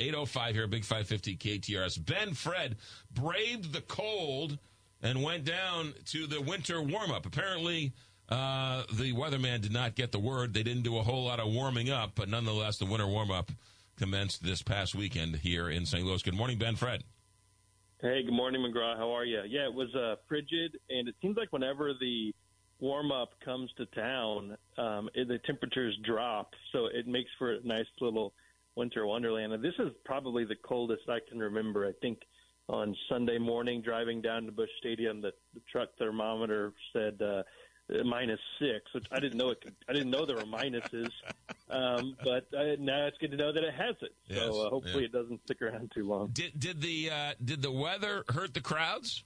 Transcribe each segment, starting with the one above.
805 here, Big 550 KTRS. Ben Fred braved the cold and went down to the winter warm up. Apparently, uh, the weatherman did not get the word. They didn't do a whole lot of warming up, but nonetheless, the winter warm up commenced this past weekend here in St. Louis. Good morning, Ben Fred. Hey, good morning, McGraw. How are you? Yeah, it was uh, frigid, and it seems like whenever the warm up comes to town, um, it, the temperatures drop, so it makes for a nice little winter wonderland. And this is probably the coldest I can remember. I think on Sunday morning, driving down to Busch Stadium, the, the truck thermometer said uh, minus six, which I didn't know it. Could, I didn't know there were minuses, um, but uh, now it's good to know that it has it. Yes, so uh, hopefully yeah. it doesn't stick around too long. Did did the uh, did the weather hurt the crowds?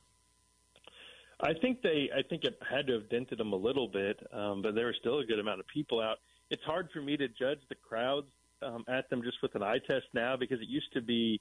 I think they. I think it had to have dented them a little bit, um, but there was still a good amount of people out. It's hard for me to judge the crowds um, at them just with an eye test now because it used to be,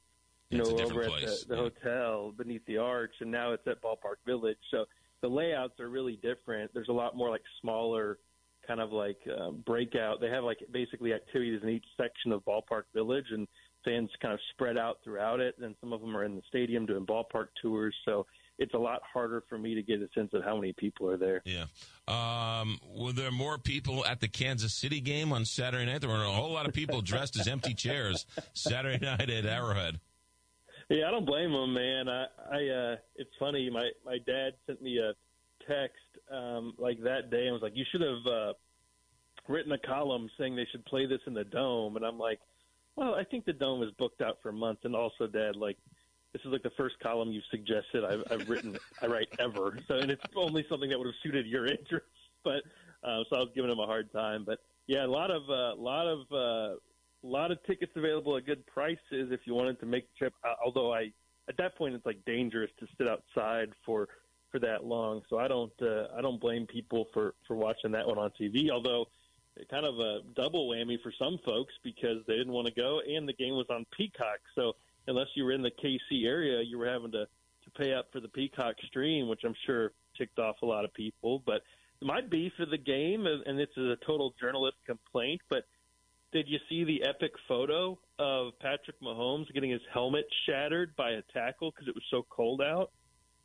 you It's know, over place, at the, the yeah. hotel beneath the arch, and now it's at Ballpark Village. So the layouts are really different. There's a lot more like smaller, kind of like uh, breakout. They have like basically activities in each section of Ballpark Village, and fans kind of spread out throughout it. And some of them are in the stadium doing ballpark tours. So it's a lot harder for me to get a sense of how many people are there. Yeah. Um, were there more people at the Kansas City game on Saturday night? There were a whole lot of people dressed as empty chairs Saturday night at Arrowhead. Yeah, I don't blame them, man. I, I uh, it's funny. My my dad sent me a text um, like that day and was like, "You should have uh, written a column saying they should play this in the dome." And I'm like, "Well, I think the dome is booked out for months." And also, Dad, like, this is like the first column you've suggested I've, I've written, I write ever. So, and it's only something that would have suited your interest. But uh, so I was giving him a hard time. But yeah, a lot of a uh, lot of uh, lot of tickets available at good prices if you wanted to make the trip. Uh, although I, at that point, it's like dangerous to sit outside for for that long. So I don't uh, I don't blame people for for watching that one on TV. Although kind of a double whammy for some folks because they didn't want to go and the game was on Peacock. So unless you were in the KC area, you were having to to pay up for the Peacock stream, which I'm sure ticked off a lot of people. But my beef of the game, and this is a total journalist complaint, but did you see the epic photo of Patrick Mahomes getting his helmet shattered by a tackle because it was so cold out?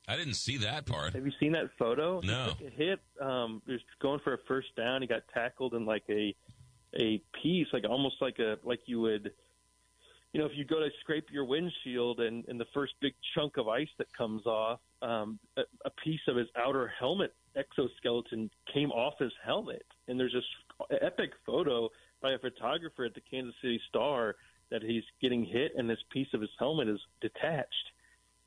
I didn't see that part. Have you seen that photo? No. He took a hit. Um, he was going for a first down. He got tackled in like a a piece, like almost like a like you would, you know, if you go to scrape your windshield and and the first big chunk of ice that comes off, um, a, a piece of his outer helmet exoskeleton came off his helmet, and there's this epic photo by a photographer at the Kansas City Star that he's getting hit and this piece of his helmet is detached.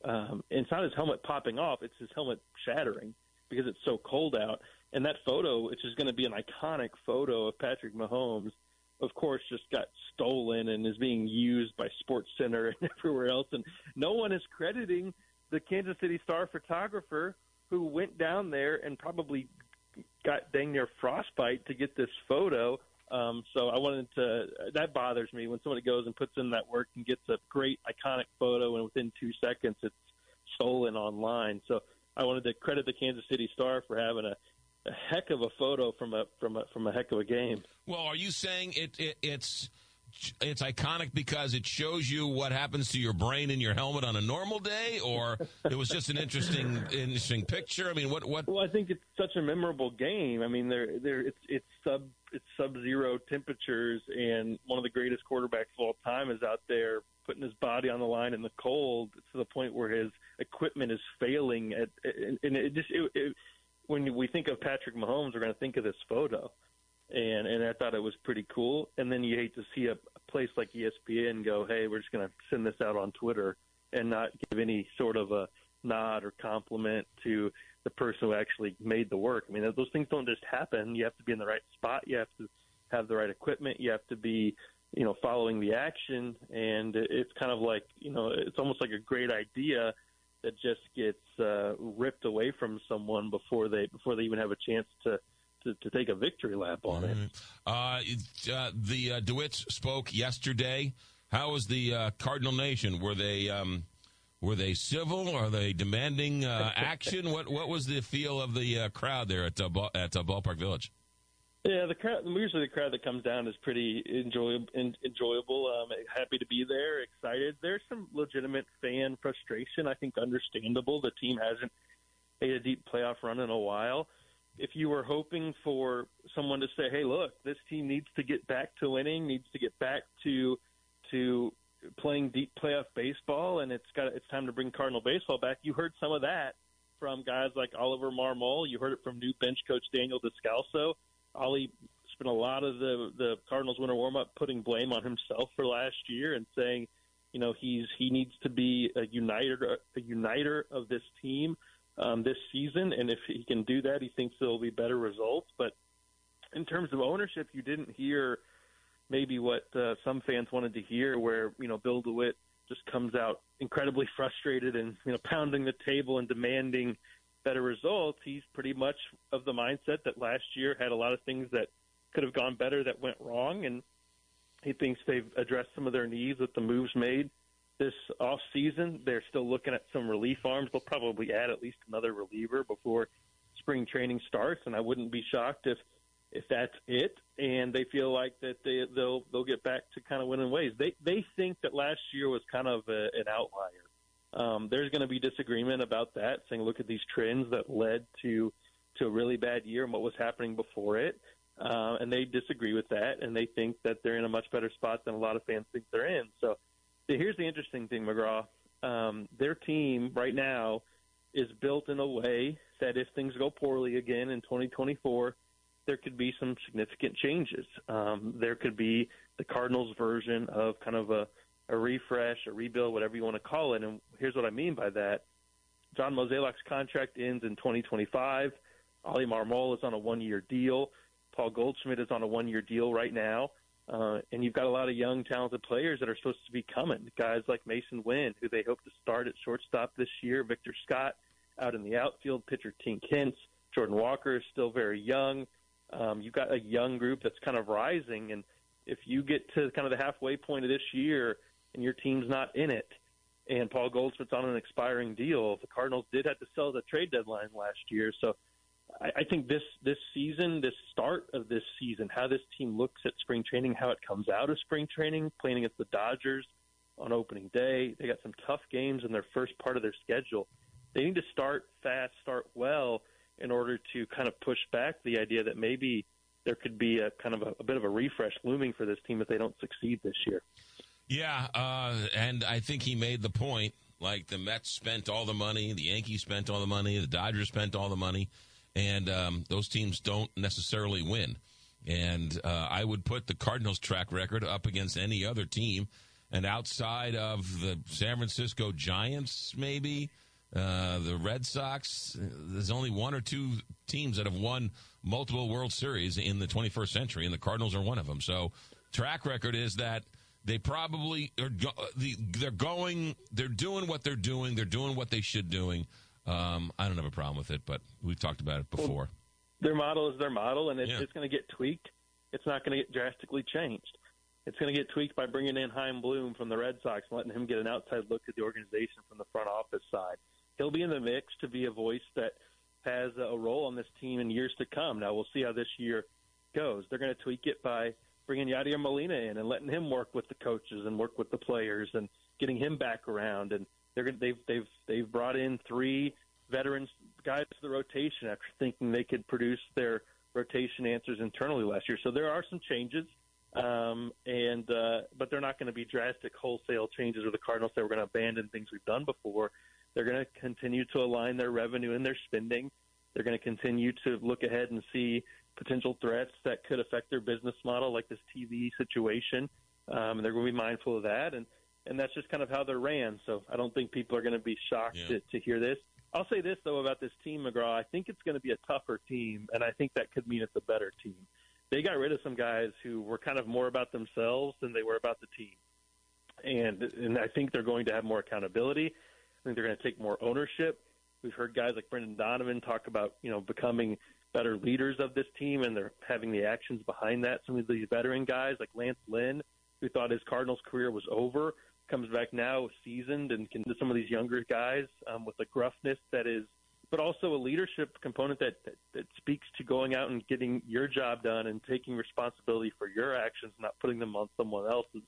Um, and it's not his helmet popping off; it's his helmet shattering because it's so cold out. And that photo, which is going to be an iconic photo of Patrick Mahomes, of course, just got stolen and is being used by Sports Center and everywhere else. And no one is crediting the Kansas City Star photographer who went down there and probably got dang near frostbite to get this photo. Um, so I wanted to. That bothers me when somebody goes and puts in that work and gets a great iconic photo, and within two seconds it's stolen online. So I wanted to credit the Kansas City Star for having a, a heck of a photo from a from a from a heck of a game. Well, are you saying it, it it's it's iconic because it shows you what happens to your brain in your helmet on a normal day, or it was just an interesting interesting picture? I mean, what what? Well, I think it's such a memorable game. I mean, there there it's it's sub it's sub zero temperatures, and one of the greatest quarterbacks of all time is out there putting his body on the line in the cold to the point where his equipment is failing. At and it just it, it, when we think of Patrick Mahomes, we're going to think of this photo and and I thought it was pretty cool. And then you hate to see a, place like ESPN go, "Hey, we're just going to send this out on Twitter," and not give any sort of a nod or compliment to the person who actually made the work. I mean, those things don't just happen. You have to be in the right spot. You have to have the right equipment. You have to be, you know, following the action. And it's kind of like, you know, it's almost like a great idea that just gets uh, ripped away from someone before they before they even have a chance to to, to take a victory lap on it. Uh, it- uh, the uh, DeWitts spoke yesterday. How was the uh, Cardinal Nation? Were they um, were they civil? Are they demanding uh, action? what what was the feel of the uh, crowd there at uh, at uh, Ballpark Village? Yeah, the crowd. Usually, the crowd that comes down is pretty enjoyable. Enjoyable. Um, happy to be there. Excited. There's some legitimate fan frustration. I think understandable. The team hasn't made a deep playoff run in a while. If you were hoping for someone to say, "Hey, look, this team needs to get back to winning, needs to get back to to playing deep playoff baseball, and it's got it's time to bring Cardinal baseball back," you heard some of that from guys like Oliver Marmol. You heard it from new bench coach Daniel Descalso Ollie spent a lot of the the Cardinals winter warm up putting blame on himself for last year and saying, you know, he's he needs to be a uniter a uniter of this team um, this season, and if he can do that, he thinks there'll be better results. But in terms of ownership, you didn't hear maybe what uh, some fans wanted to hear, where you know Bill DeWitt just comes out incredibly frustrated and you know pounding the table and demanding better results, he's pretty much of the mindset that last year had a lot of things that could have gone better that went wrong, and he thinks they've addressed some of their needs with the moves made this off season. They're still looking at some relief arms. They'll probably add at least another reliever before spring training starts, and I wouldn't be shocked if if that's it. And they feel like that they they'll they'll get back to kind of winning ways. They they think that last year was kind of a, an outlier um, there's going to be disagreement about that, saying look at these trends that led to to a really bad year and what was happening before it. Uh, and they disagree with that, and they think that they're in a much better spot than a lot of fans think they're in. So, so here's the interesting thing, McGraw. Um, their team right now is built in a way that if things go poorly again in 2024, there could be some significant changes. Um, there could be the Cardinals' version of kind of a a refresh, a rebuild, whatever you want to call it. And here's what I mean by that. John Mozeliak's contract ends in 2025. Ollie Marmol is on a one-year deal. Paul Goldschmidt is on a one-year deal right now. Uh, and you've got a lot of young, talented players that are supposed to be coming. Guys like Masyn Winn, who they hope to start at shortstop this year. Victor Scott out in the outfield. Pitcher Tink Hence. Jordan Walker is still very young. Um, you've got a young group that's kind of rising. And if you get to kind of the halfway point of this year – and your team's not in it, and Paul Goldschmidt's on an expiring deal, the Cardinals did have to sell the trade deadline last year. So I, I think this this season, this start of this season, how this team looks at spring training, how it comes out of spring training, playing against the Dodgers on opening day, they got some tough games in their first part of their schedule. They need to start fast, start well, in order to kind of push back the idea that maybe there could be a kind of a, a bit of a refresh looming for this team if they don't succeed this year. Yeah, uh, and I think he made the point. Like the Mets spent all the money, the Yankees spent all the money, the Dodgers spent all the money, and um, those teams don't necessarily win. And uh, I would put the Cardinals' track record up against any other team. And outside of the San Francisco Giants, maybe uh, the Red Sox, there's only one or two teams that have won multiple World Series in the 21st century, and the Cardinals are one of them. So, track record is that they probably are. Go, they're going. They're doing what they're doing. They're doing what they should doing. Um, I don't have a problem with it, but we've talked about it before. Well, their model is their model, and it's, yeah. it's going to get tweaked. It's not going to get drastically changed. It's going to get tweaked by bringing in Chaim Bloom from the Red Sox and letting him get an outside look at the organization from the front office side. He'll be in the mix to be a voice that has a role on this team in years to come. Now we'll see how this year goes. They're going to tweak it by bringing Yadier Molina in and letting him work with the coaches and work with the players and getting him back around. And they're gonna, they've they've they've brought in three veterans guys to the rotation after thinking they could produce their rotation answers internally last year. So there are some changes, um, and uh, but they're not going to be drastic wholesale changes. Or the Cardinals say we're going to abandon things we've done before. They're going to continue to align their revenue and their spending. They're going to continue to look ahead and see potential threats that could affect their business model, like this TV situation. Um, and they're going to be mindful of that, and and that's just kind of how they're ran. So I don't think people are going to be shocked yeah. to, to hear this. I'll say this though about this team, McGraw. I think it's going to be a tougher team, and I think that could mean it's a better team. They got rid of some guys who were kind of more about themselves than they were about the team, and and I think they're going to have more accountability. I think they're going to take more ownership. We've heard guys like Brendan Donovan talk about you know becoming better leaders of this team, and they're having the actions behind that. Some of these veteran guys, like Lance Lynn, who thought his Cardinals career was over, comes back now seasoned and can. Some of these younger guys um, with a gruffness that is, but also a leadership component that, that that's speaks to going out and getting your job done and taking responsibility for your actions, not putting them on someone else's.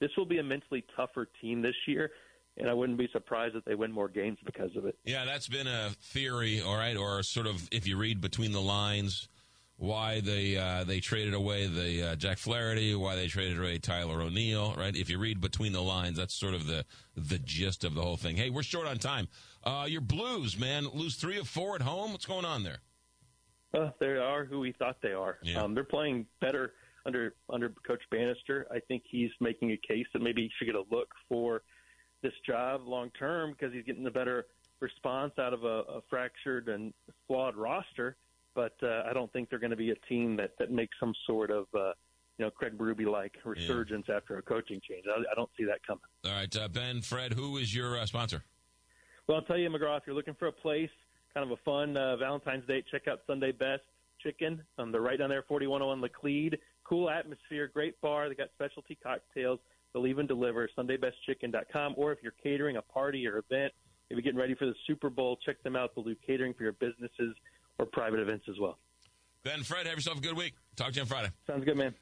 This will be a mentally tougher team this year, and I wouldn't be surprised if they win more games because of it. Yeah, that's been a theory, all right, or sort of if you read between the lines why they uh, they traded away the uh, Jack Flaherty, why they traded away Tyler O'Neill, right? If you read between the lines, that's sort of the the gist of the whole thing. Hey, we're short on time. Uh, your Blues, man, lose three of four at home. What's going on there? Uh, they are who we thought they are. Yeah. Um, they're playing better under under Coach Bannister. I think he's making a case that maybe he should get a look for this job long term because he's getting a better response out of a, a fractured and flawed roster but uh, I don't think they're going to be a team that that makes some sort of uh, you know Craig Berube like resurgence yeah. after a coaching change. I, I, don't see that coming. All right, uh, Ben, Fred, who is your uh, sponsor? Well, I'll tell you, McGraw, if you're looking for a place, kind of a fun uh, Valentine's Day, check out Sunday Best Chicken. Um, they're right down there, 4101 Laclede. Cool atmosphere, great bar. They got specialty cocktails. They'll even deliver. SundayBestChicken.com. Or if you're catering a party or event, if you're getting ready for the Super Bowl, check them out. They'll do catering for your businesses or private events as well. Ben, Fred, have yourself a good week. Talk to you on Friday. Sounds good, man.